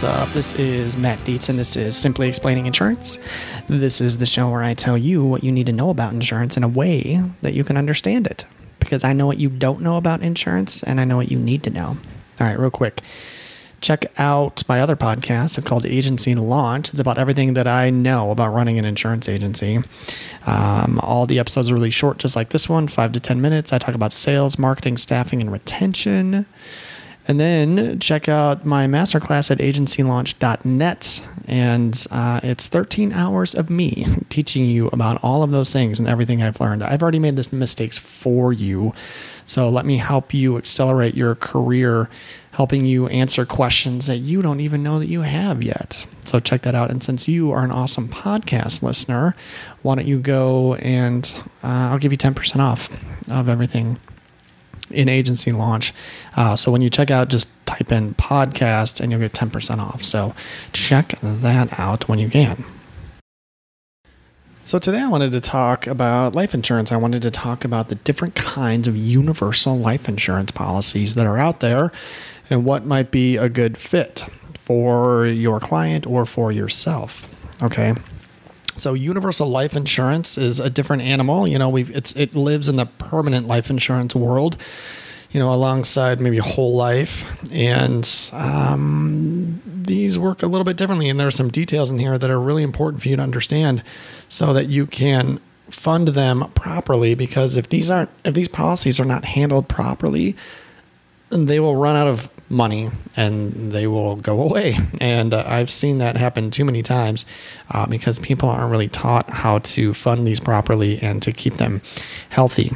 What's up? This is Matt Dietz, and this is Simply Explaining Insurance. This is the show where I tell you what you need to know about insurance in a way that you can understand it. Because I know what you don't know about insurance, and I know what you need to know. All right, real quick. Check out my other podcast. It's called Agency Launch. It's about everything that I know about running an insurance agency. Um, all the episodes are really short, just like this one, five to 10 minutes. I talk about sales, marketing, staffing, and retention. And then check out my masterclass at agencylaunch.net. And uh, it's 13 hours of me teaching you about all of those things and everything I've learned. I've already made the mistakes for you. So let me help you accelerate your career, helping you answer questions that you don't even know that you have yet. So check that out. And since you are an awesome podcast listener, why don't you go and uh, I'll give you 10% off of everything in agency launch. Uh, so when you check out, just type in podcast and you'll get 10% off. So check that out when you can. So today I wanted to talk about life insurance. I wanted to talk about the different kinds of universal life insurance policies that are out there and what might be a good fit for your client or for yourself. Okay. So universal life insurance is a different animal. You know, we've it's it lives in the permanent life insurance world. You know, alongside maybe whole life, and um, these work a little bit differently. And there are some details in here that are really important for you to understand, so that you can fund them properly. Because if these aren't, if these policies are not handled properly, they will run out of money and they will go away. And uh, I've seen that happen too many times uh, because people aren't really taught how to fund these properly and to keep them healthy.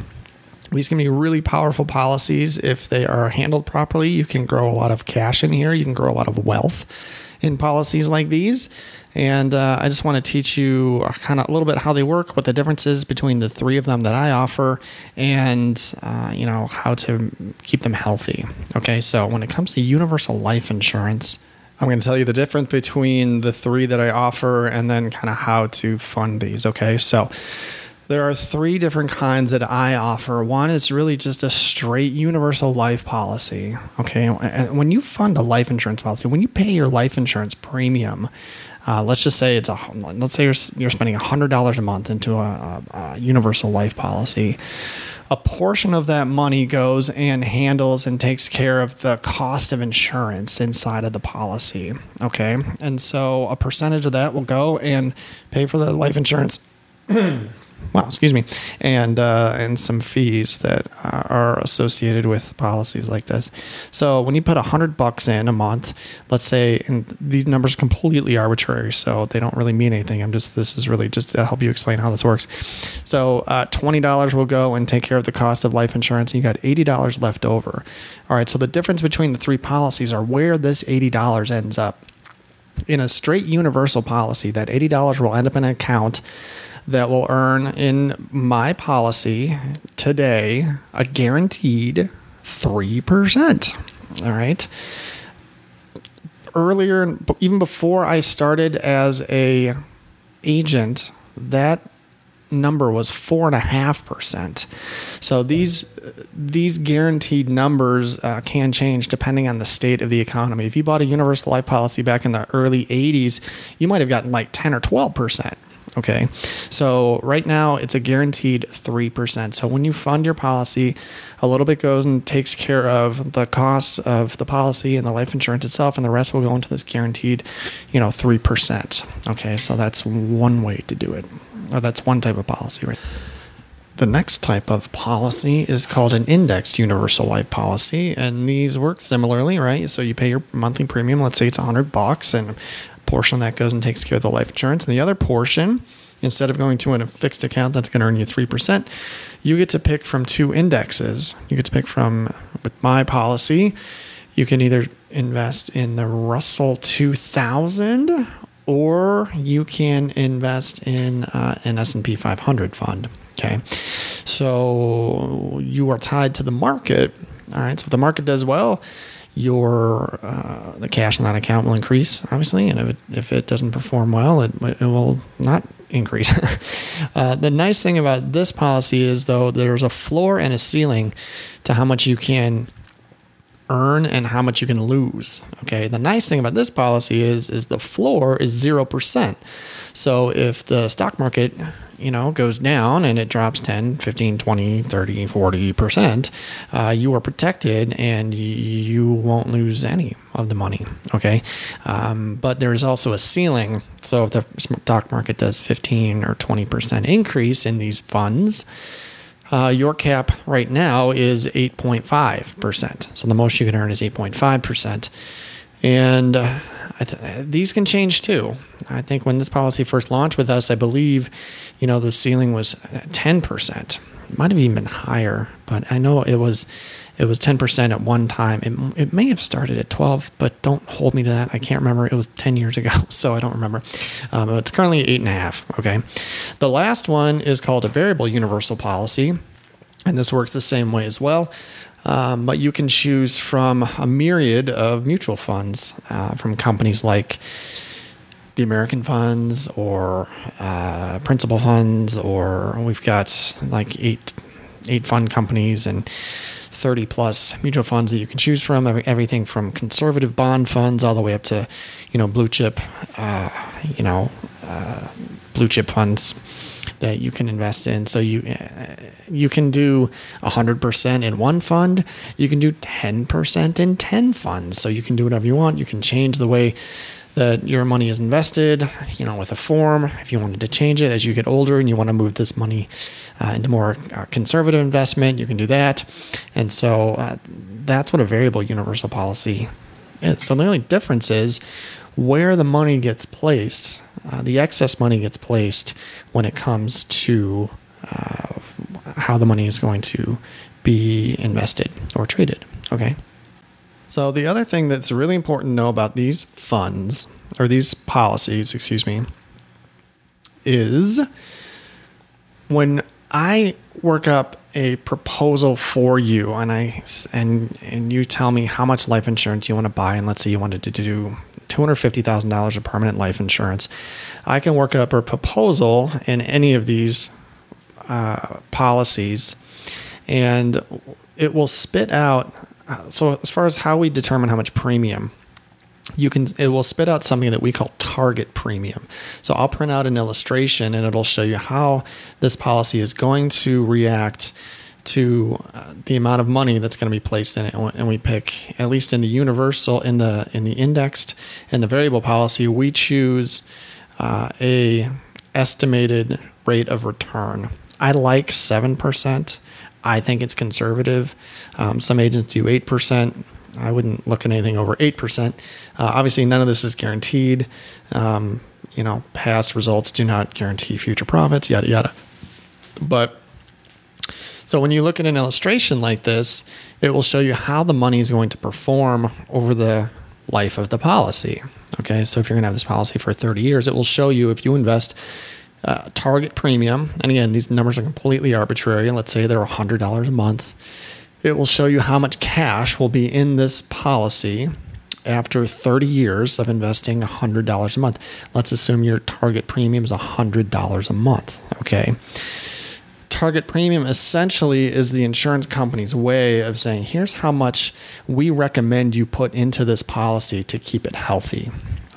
These can be really powerful policies if they are handled properly. You can grow a lot of cash in here, you can grow a lot of wealth in policies like these. And uh, I just want to teach you kind of a little bit how they work, what the difference is between the three of them that I offer, and uh, you know how to keep them healthy. Okay, so when it comes to universal life insurance, I'm going to tell you the difference between the three that I offer, and then kind of how to fund these. Okay, so there are three different kinds that I offer. One is really just a straight universal life policy. Okay. When you fund a life insurance policy, when you pay your life insurance premium, uh, let's just say it's a let's say you're, you're spending $100 a month into a, a, a universal life policy a portion of that money goes and handles and takes care of the cost of insurance inside of the policy. Okay. And so a percentage of that will go and pay for the life insurance Wow, excuse me, and uh, and some fees that uh, are associated with policies like this. So when you put a hundred bucks in a month, let's say, and these numbers completely arbitrary, so they don't really mean anything. I'm just this is really just to help you explain how this works. So uh, twenty dollars will go and take care of the cost of life insurance, and you got eighty dollars left over. All right, so the difference between the three policies are where this eighty dollars ends up. In a straight universal policy, that eighty dollars will end up in an account that will earn in my policy today a guaranteed 3%. All right. Earlier, even before I started as a agent, that number was four and a half percent. So these these guaranteed numbers uh, can change depending on the state of the economy. If you bought a universal life policy back in the early '80s, you might have gotten like ten or twelve percent. Okay. So right now it's a guaranteed 3%. So when you fund your policy, a little bit goes and takes care of the costs of the policy and the life insurance itself, and the rest will go into this guaranteed, you know, 3%. Okay. So that's one way to do it. Or that's one type of policy, right? The next type of policy is called an indexed universal life policy, and these work similarly, right? So you pay your monthly premium, let's say it's 100 bucks, and portion that goes and takes care of the life insurance. And the other portion, instead of going to a fixed account that's going to earn you 3%, you get to pick from two indexes. You get to pick from, with my policy, you can either invest in the Russell 2000 or you can invest in uh, an S&P 500 fund. Okay. So you are tied to the market. All right. So if the market does well, your uh, the cash in that account will increase, obviously, and if it, if it doesn't perform well, it, it will not increase. uh, the nice thing about this policy is, though, there's a floor and a ceiling to how much you can earn and how much you can lose. Okay. The nice thing about this policy is is the floor is 0%. So if the stock market, you know, goes down and it drops 10, 15, 20, 30, 40%, uh, you are protected and you won't lose any of the money. Okay. Um, but there is also a ceiling. So if the stock market does 15 or 20% increase in these funds, uh, your cap right now is 8.5%. So the most you can earn is 8.5%. And uh, th- these can change too. I think when this policy first launched with us, I believe, you know, the ceiling was 10%. It might have even been higher, but I know it was it was 10% at one time. It, it may have started at 12, but don't hold me to that. I can't remember. It was 10 years ago, so I don't remember. Um, it's currently eight and a half. Okay. The last one is called a variable universal policy, and this works the same way as well. Um, but you can choose from a myriad of mutual funds uh, from companies like the American funds or uh, principal funds, or we've got like eight eight fund companies and 30 plus mutual funds that you can choose from. Everything from conservative bond funds all the way up to you know blue chip uh, you know uh, blue chip funds that you can invest in. So you uh, you can do 100% in one fund. You can do 10% in 10 funds. So you can do whatever you want. You can change the way that your money is invested, you know, with a form. If you wanted to change it as you get older and you want to move this money uh, into more uh, conservative investment, you can do that. And so uh, that's what a variable universal policy is. So the only difference is where the money gets placed. Uh, the excess money gets placed when it comes to uh, how the money is going to be invested or traded. Okay. So, the other thing that's really important to know about these funds, or these policies, excuse me, is when I work up a proposal for you and I and and you tell me how much life insurance you want to buy and let's say you wanted to do $250,000 of permanent life insurance I can work up a proposal in any of these uh, policies and it will spit out uh, so as far as how we determine how much premium you can it will spit out something that we call target premium. So i'll print out an illustration and it'll show you how this policy is going to react to uh, the amount of money that's going to be placed in it. And we pick at least in the universal in the in the indexed and the variable policy we choose uh, a estimated rate of return. I like 7% I think it's conservative. Um, some agents do 8%. I wouldn't look at anything over 8%. Uh, obviously, none of this is guaranteed. Um, you know, past results do not guarantee future profits, yada, yada. But so when you look at an illustration like this, it will show you how the money is going to perform over the life of the policy. Okay, so if you're going to have this policy for 30 years, it will show you if you invest uh, target premium, and again, these numbers are completely arbitrary. Let's say they're $100 a month. It will show you how much cash will be in this policy after 30 years of investing $100 a month. Let's assume your target premium is $100 a month. Okay. Target premium essentially is the insurance company's way of saying, here's how much we recommend you put into this policy to keep it healthy.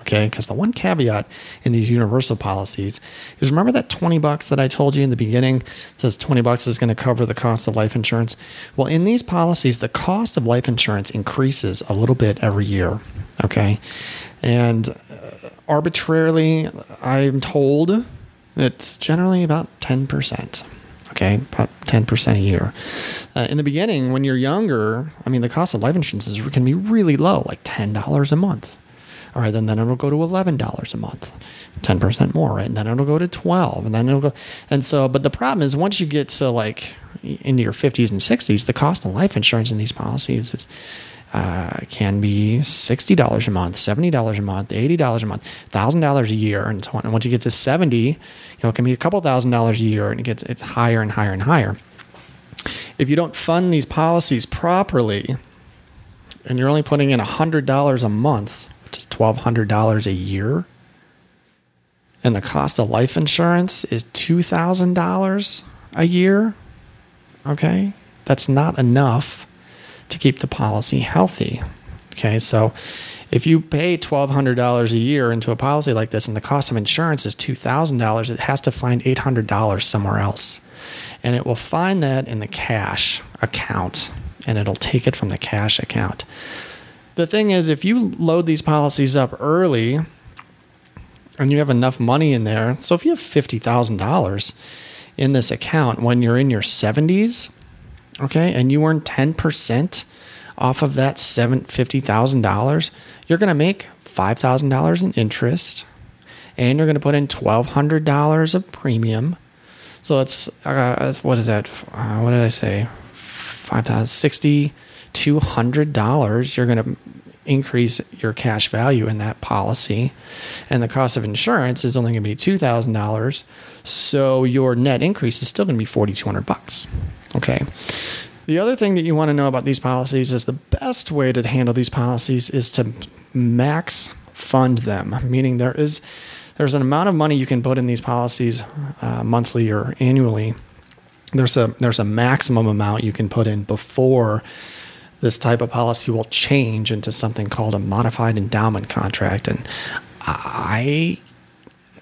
Okay, because the one caveat in these universal policies is remember that 20 bucks that I told you in the beginning says 20 bucks is going to cover the cost of life insurance. Well, in these policies, the cost of life insurance increases a little bit every year. Okay, and uh, arbitrarily, I'm told it's generally about 10% okay, about 10% a year. Uh, in the beginning, when you're younger, I mean, the cost of life insurance is, can be really low, like $10 a month. All right, then then it'll go to eleven dollars a month, ten percent more, right? And then it'll go to twelve, and then it'll go. And so, but the problem is once you get to like into your fifties and sixties, the cost of life insurance in these policies is. Uh, can be sixty dollars a month, seventy dollars a month, eighty dollars a month, thousand dollars a year, and so on. And once you get to seventy, you know, it can be a couple thousand dollars a year, and it gets it's higher and higher and higher. If you don't fund these policies properly, and you're only putting in hundred dollars a month $1,200 a year. And the cost of life insurance is $2,000 a year. Okay. That's not enough to keep the policy healthy. Okay, so if you pay $1,200 a year into a policy like this and the cost of insurance is $2,000, it has to find $800 somewhere else. And it will find that in the cash account and it'll take it from the cash account. The thing is, if you load these policies up early and you have enough money in there, so if you have $50,000 in this account when you're in your 70s, okay, and you earn 10% off of that seven fifty thousand dollars, you're going to make five thousand dollars in interest, and you're going to put in twelve hundred dollars of premium. So it's uh, what is that? Uh, what did I say? Five thousand sixty two hundred dollars. You're going to increase your cash value in that policy, and the cost of insurance is only going to be two thousand dollars. So your net increase is still going to be forty two hundred bucks. Okay. The other thing that you want to know about these policies is the best way to handle these policies is to max fund them, meaning there is there's an amount of money you can put in these policies uh, monthly or annually. There's a there's a maximum amount you can put in before this type of policy will change into something called a modified endowment contract, and I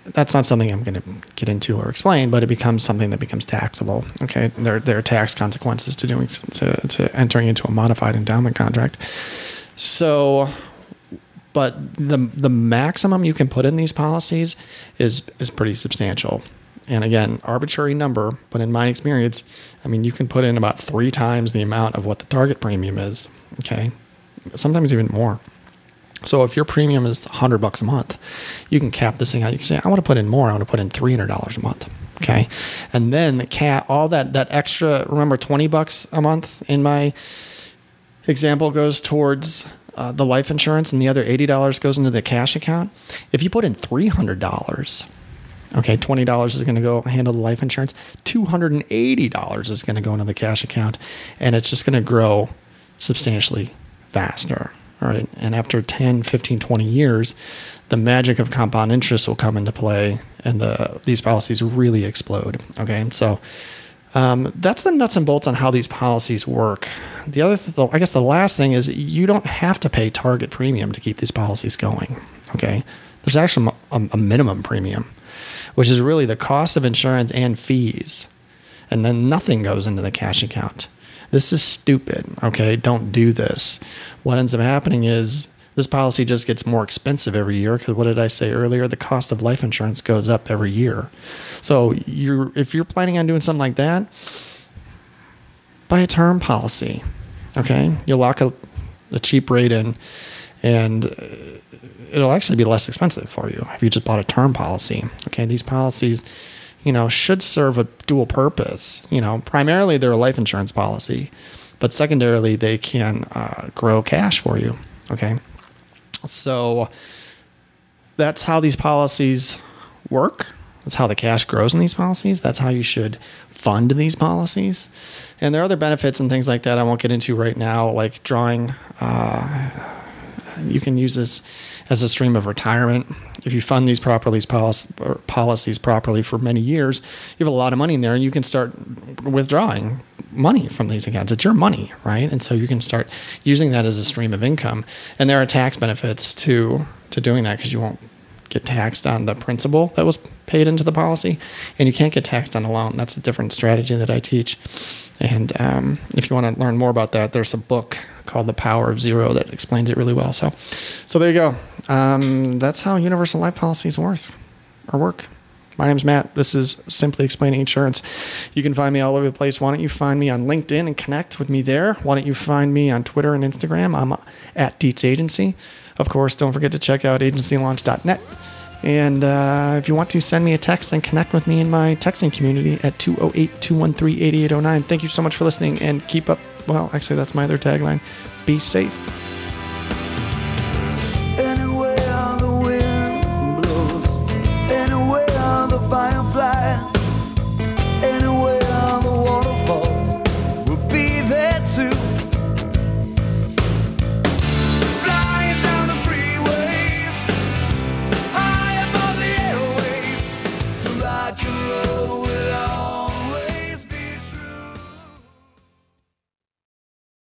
that's not something I'm going to get into or explain, but it becomes something that becomes taxable. Okay, there there are tax consequences to doing to, to entering into a modified endowment contract. So, but the the maximum you can put in these policies is is pretty substantial. And again, arbitrary number, but in my experience, I mean, you can put in about three times the amount of what the target premium is. Okay, sometimes even more. So if your premium is 100 bucks a month, you can cap this thing out. You can say, I want to put in more. I want to put in $300 a month. Okay. And then the cat, all that, that extra, remember 20 bucks a month in my example goes towards uh, the life insurance and the other $80 goes into the cash account. If you put in $300, okay, $20 is going to go handle the life insurance. $280 is going to go into the cash account and it's just going to grow substantially faster. All right. And after 10, 15, 20 years, the magic of compound interest will come into play and the these policies really explode. Okay. So um, that's the nuts and bolts on how these policies work. The other, th- I guess, the last thing is you don't have to pay target premium to keep these policies going. Okay, there's actually a, a minimum premium, which is really the cost of insurance and fees, and then nothing goes into the cash account. This is stupid. Okay, don't do this. What ends up happening is this policy just gets more expensive every year because what did I say earlier? The cost of life insurance goes up every year. So you're if you're planning on doing something like that, buy a term policy. Okay, you'll lock a, a cheap rate in, and it'll actually be less expensive for you if you just bought a term policy. Okay, these policies you know, should serve a dual purpose. You know, primarily they're a life insurance policy, but secondarily they can uh, grow cash for you. Okay, so that's how these policies work. That's how the cash grows in these policies. That's how you should fund these policies. And there are other benefits and things like that I won't get into right now, like drawing. Uh, you can use this as a stream of retirement. If you fund these properly, policies properly for many years, you have a lot of money in there, and you can start withdrawing money from these accounts. It's your money, right? And so you can start using that as a stream of income. And there are tax benefits to to doing that because you won't get taxed on the principal that was paid into the policy, and you can't get taxed on a loan. That's a different strategy that I teach. And um, if you want to learn more about that, there's a book called The Power of Zero that explains it really well. So, so there you go. Um, that's how universal life policies work or work. My name's Matt. This is Simply Explaining Insurance. You can find me all over the place. Why don't you find me on LinkedIn and connect with me there? Why don't you find me on Twitter and Instagram? I'm at Dietz Agency. Of course, don't forget to check out agencylaunch.net. And uh, if you want to send me a text and connect with me in my texting community at 208 213 8809. Thank you so much for listening and keep up. Well, actually, that's my other tagline be safe. Anywhere the wind blows, anywhere the